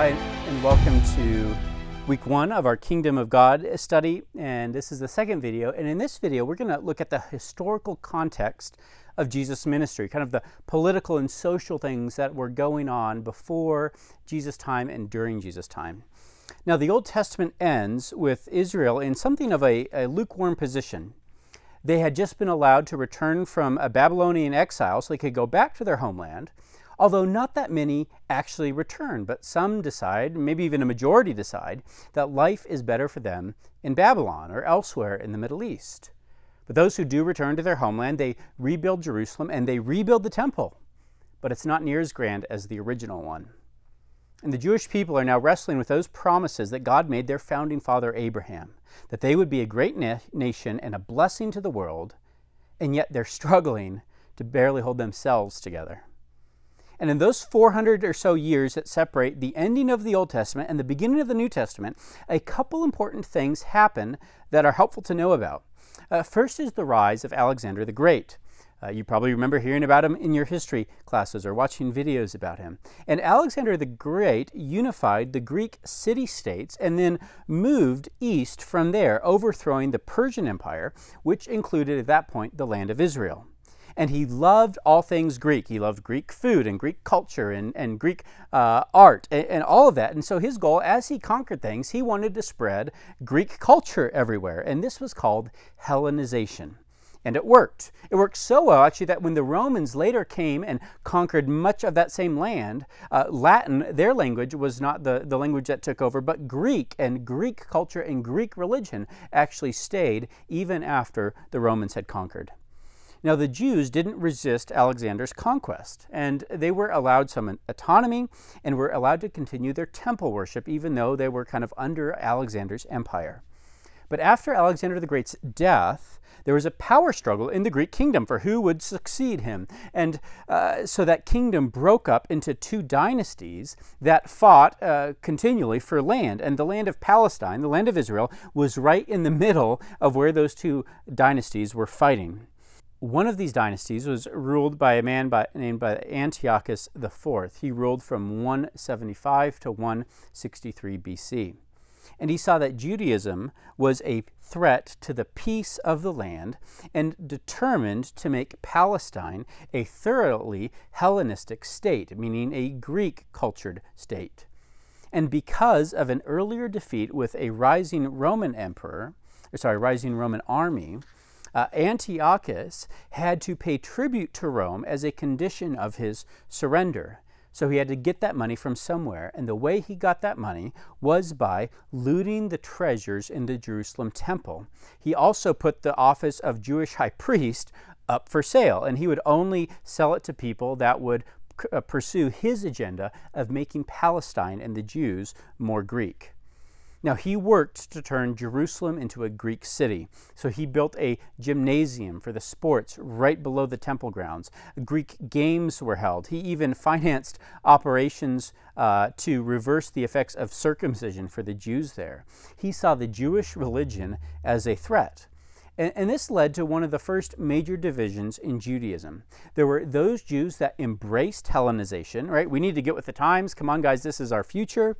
Hi, and welcome to week one of our Kingdom of God study. And this is the second video. And in this video, we're going to look at the historical context of Jesus' ministry, kind of the political and social things that were going on before Jesus' time and during Jesus' time. Now, the Old Testament ends with Israel in something of a, a lukewarm position. They had just been allowed to return from a Babylonian exile so they could go back to their homeland although not that many actually return, but some decide, maybe even a majority decide, that life is better for them in Babylon or elsewhere in the Middle East. But those who do return to their homeland, they rebuild Jerusalem and they rebuild the temple, but it's not near as grand as the original one. And the Jewish people are now wrestling with those promises that God made their founding father Abraham, that they would be a great na- nation and a blessing to the world, and yet they're struggling to barely hold themselves together. And in those 400 or so years that separate the ending of the Old Testament and the beginning of the New Testament, a couple important things happen that are helpful to know about. Uh, first is the rise of Alexander the Great. Uh, you probably remember hearing about him in your history classes or watching videos about him. And Alexander the Great unified the Greek city states and then moved east from there, overthrowing the Persian Empire, which included at that point the land of Israel and he loved all things Greek. He loved Greek food and Greek culture and, and Greek uh, art and, and, all of that. And so his goal, as he conquered things, he wanted to spread Greek culture everywhere. And this was called Hellenization. And it worked. It worked so well, actually, that when the Romans later came and conquered much of that same land, uh, Latin, their language, was not the, the language that took over, but Greek and Greek culture and Greek religion actually stayed even after the Romans had conquered. Now, the Jews didn't resist Alexander's conquest, and they were allowed some autonomy and were allowed to continue their temple worship, even though they were kind of under Alexander's empire. But after Alexander the Great's death, there was a power struggle in the Greek kingdom for who would succeed him. And uh, so that kingdom broke up into two dynasties that fought uh, continually for land. And the land of Palestine, the land of Israel, was right in the middle of where those two dynasties were fighting. One of these dynasties was ruled by a man by, named by Antiochus IV. He ruled from 175 to 163 BC. And he saw that Judaism was a threat to the peace of the land and determined to make Palestine a thoroughly Hellenistic state, meaning a Greek cultured state. And because of an earlier defeat with a rising Roman emperor, sorry, rising Roman army, uh, Antiochus had to pay tribute to Rome as a condition of his surrender. So he had to get that money from somewhere. And the way he got that money was by looting the treasures in the Jerusalem temple. He also put the office of Jewish high priest up for sale, and he would only sell it to people that would uh, pursue his agenda of making Palestine and the Jews more Greek. Now, he worked to turn Jerusalem into a Greek city. So he built a gymnasium for the sports right below the temple grounds. Greek games were held. He even financed operations uh, to reverse the effects of circumcision for the Jews there. He saw the Jewish religion as a threat. And, and, this led to one of the first major divisions in Judaism. There were those Jews that embraced Hellenization, right? We need to get with the times. Come on, guys, this is our future.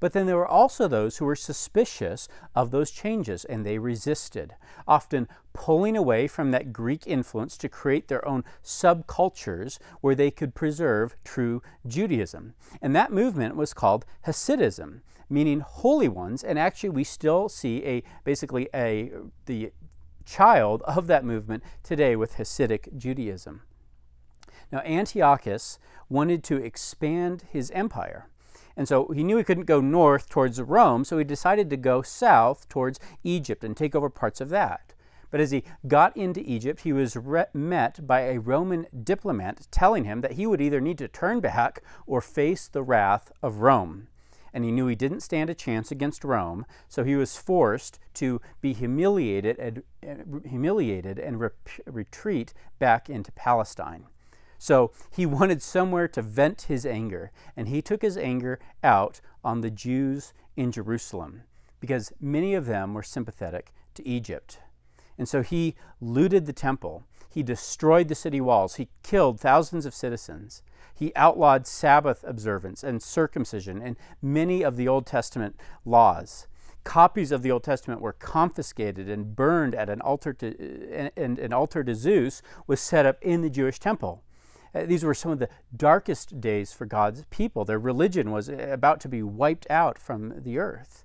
But then there were also those who were suspicious of those changes and they resisted, often pulling away from that Greek influence to create their own subcultures where they could preserve true Judaism. And that movement was called Hasidism, meaning holy ones. And actually, we still see a basically a the child of that movement today with Hasidic Judaism. Now, Antiochus wanted to expand his empire. And so he knew he couldn't go north towards Rome, so he decided to go south towards Egypt and take over parts of that. But as he got into Egypt, he was re- met by a Roman diplomat telling him that he would either need to turn back or face the wrath of Rome. And he knew he didn't stand a chance against Rome, so he was forced to be humiliated and, uh, humiliated and re- retreat back into Palestine. So he wanted somewhere to vent his anger, and he took his anger out on the Jews in Jerusalem because many of them were sympathetic to Egypt. And so he looted the temple. He destroyed the city walls. He killed thousands of citizens. He outlawed Sabbath observance and circumcision and many of the Old Testament laws. Copies of the Old Testament were confiscated and burned at an altar to, and an altar to Zeus was set up in the Jewish temple. Uh, these were some of the darkest days for God's people. Their religion was about to be wiped out from the earth.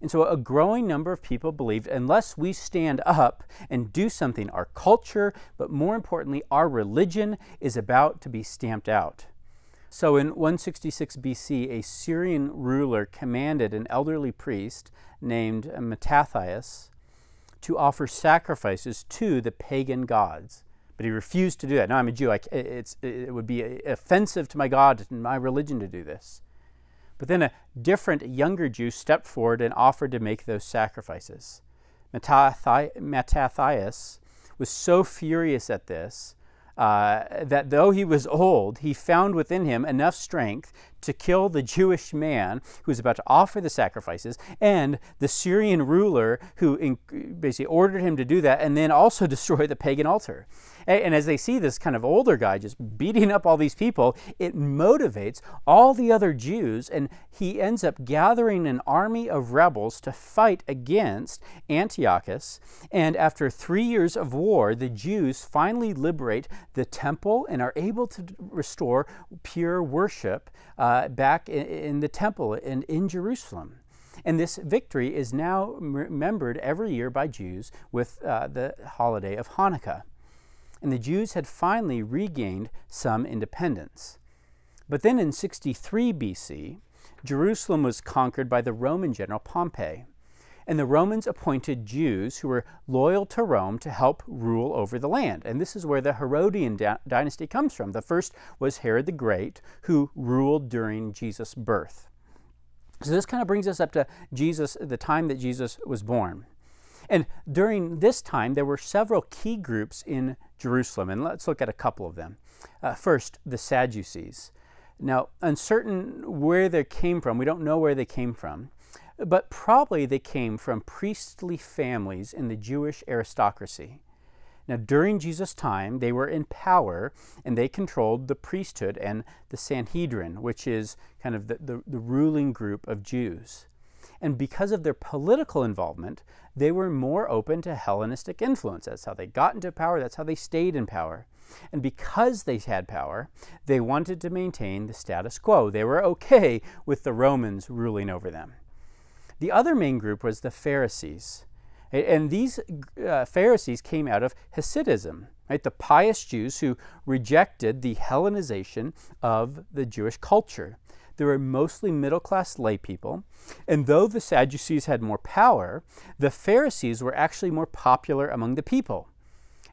And so a growing number of people believed unless we stand up and do something, our culture, but more importantly, our religion is about to be stamped out. So in 166 BC, a Syrian ruler commanded an elderly priest named Mattathias to offer sacrifices to the pagan gods. But he refused to do that. Now I'm a Jew. I, it would be offensive to my God and my religion to do this. But then a different younger Jew stepped forward and offered to make those sacrifices. Mattathias was so furious at this uh, that though he was old, he found within him enough strength to kill the Jewish man who was about to offer the sacrifices and the Syrian ruler who basically ordered him to do that and then also destroy the pagan altar. And as they see this kind of older guy just beating up all these people, it motivates all the other Jews, and he ends up gathering an army of rebels to fight against Antiochus. And after three years of war, the Jews finally liberate the temple and are able to restore pure worship uh, back in, in the temple and in Jerusalem. And this victory is now remembered every year by Jews with uh, the holiday of Hanukkah and the Jews had finally regained some independence. But then in 63 BC, Jerusalem was conquered by the Roman general Pompey, and the Romans appointed Jews who were loyal to Rome to help rule over the land. And this is where the Herodian dynasty comes from. The first was Herod the Great, who ruled during Jesus' birth. So this kind of brings us up to Jesus, the time that Jesus was born. And during this time, there were several key groups in Jerusalem, and let's look at a couple of them. Uh, first, the Sadducees. Now, uncertain where they came from, we don't know where they came from, but probably they came from priestly families in the Jewish aristocracy. Now, during Jesus' time, they were in power and they controlled the priesthood and the Sanhedrin, which is kind of the, the, the ruling group of Jews. And because of their political involvement, they were more open to Hellenistic influence. That's how they got into power, that's how they stayed in power. And because they had power, they wanted to maintain the status quo. They were okay with the Romans ruling over them. The other main group was the Pharisees. And these uh, Pharisees came out of Hasidism, right? the pious Jews who rejected the Hellenization of the Jewish culture. They were mostly middle class lay people. And though the Sadducees had more power, the Pharisees were actually more popular among the people.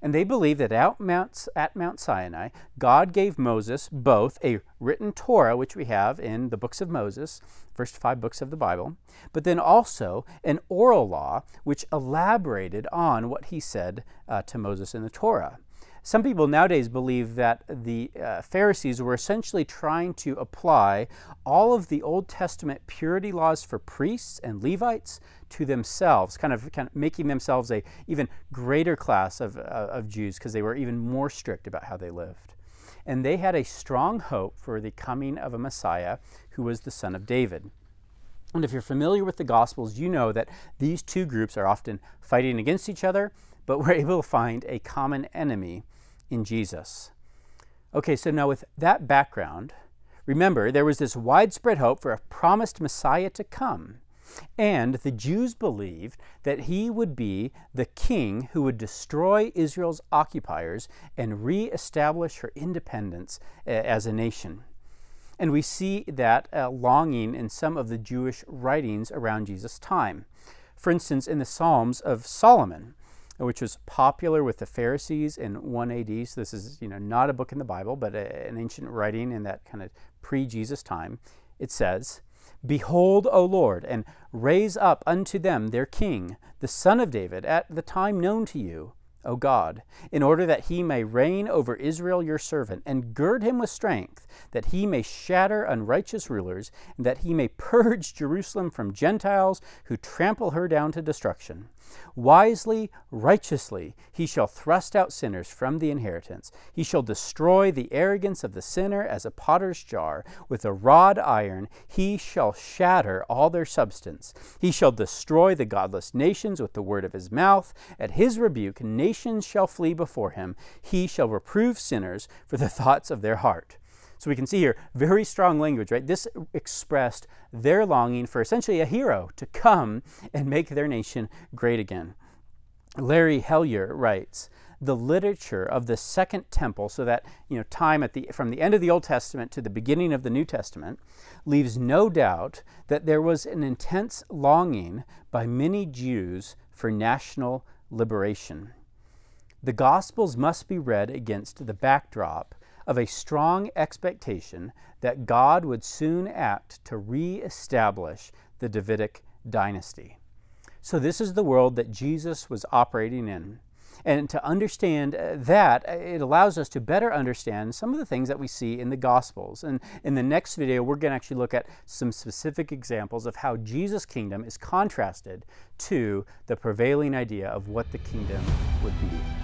And they believe that at Mount, at Mount Sinai, God gave Moses both a written Torah, which we have in the books of Moses, first five books of the Bible, but then also an oral law, which elaborated on what he said uh, to Moses in the Torah. Some people nowadays believe that the uh, Pharisees were essentially trying to apply all of the Old Testament purity laws for priests and Levites to themselves, kind of, kind of making themselves a even greater class of, uh, of Jews because they were even more strict about how they lived. And they had a strong hope for the coming of a Messiah who was the son of David. And if you're familiar with the Gospels, you know that these two groups are often fighting against each other but we're able to find a common enemy in Jesus. Okay, so now with that background, remember there was this widespread hope for a promised Messiah to come. And the Jews believed that he would be the king who would destroy Israel's occupiers and reestablish her independence as a nation. And we see that uh, longing in some of the Jewish writings around Jesus' time. For instance, in the Psalms of Solomon, which was popular with the Pharisees in 1 AD. So this is, you know, not a book in the Bible, but a, an ancient writing in that kind of pre-Jesus time. It says, Behold, O Lord, and raise up unto them their king, the son of David, at the time known to you, O God, in order that he may reign over Israel your servant, and gird him with strength, that he may shatter unrighteous rulers, and that he may purge Jerusalem from Gentiles who trample her down to destruction. Wisely, righteously, he shall thrust out sinners from the inheritance. He shall destroy the arrogance of the sinner as a potter's jar. With a rod iron, he shall shatter all their substance. He shall destroy the godless nations with the word of his mouth. At his rebuke, nations shall flee before him. He shall reprove sinners for the thoughts of their heart. So we can see here very strong language, right? This expressed their longing for essentially a hero to come and make their nation great again. Larry Helyer writes, the literature of the second temple so that you know time at the from the end of the old testament to the beginning of the new testament leaves no doubt that there was an intense longing by many jews for national liberation the gospels must be read against the backdrop of a strong expectation that God would soon act to re-establish the Davidic dynasty. So, this is the world that Jesus was operating in. And to understand uh, that, uh, it allows us to better understand some of the things that we see in the Gospels. And in the next video, we're going to actually look at some specific examples of how Jesus' kingdom is contrasted to the prevailing idea of what the kingdom would be.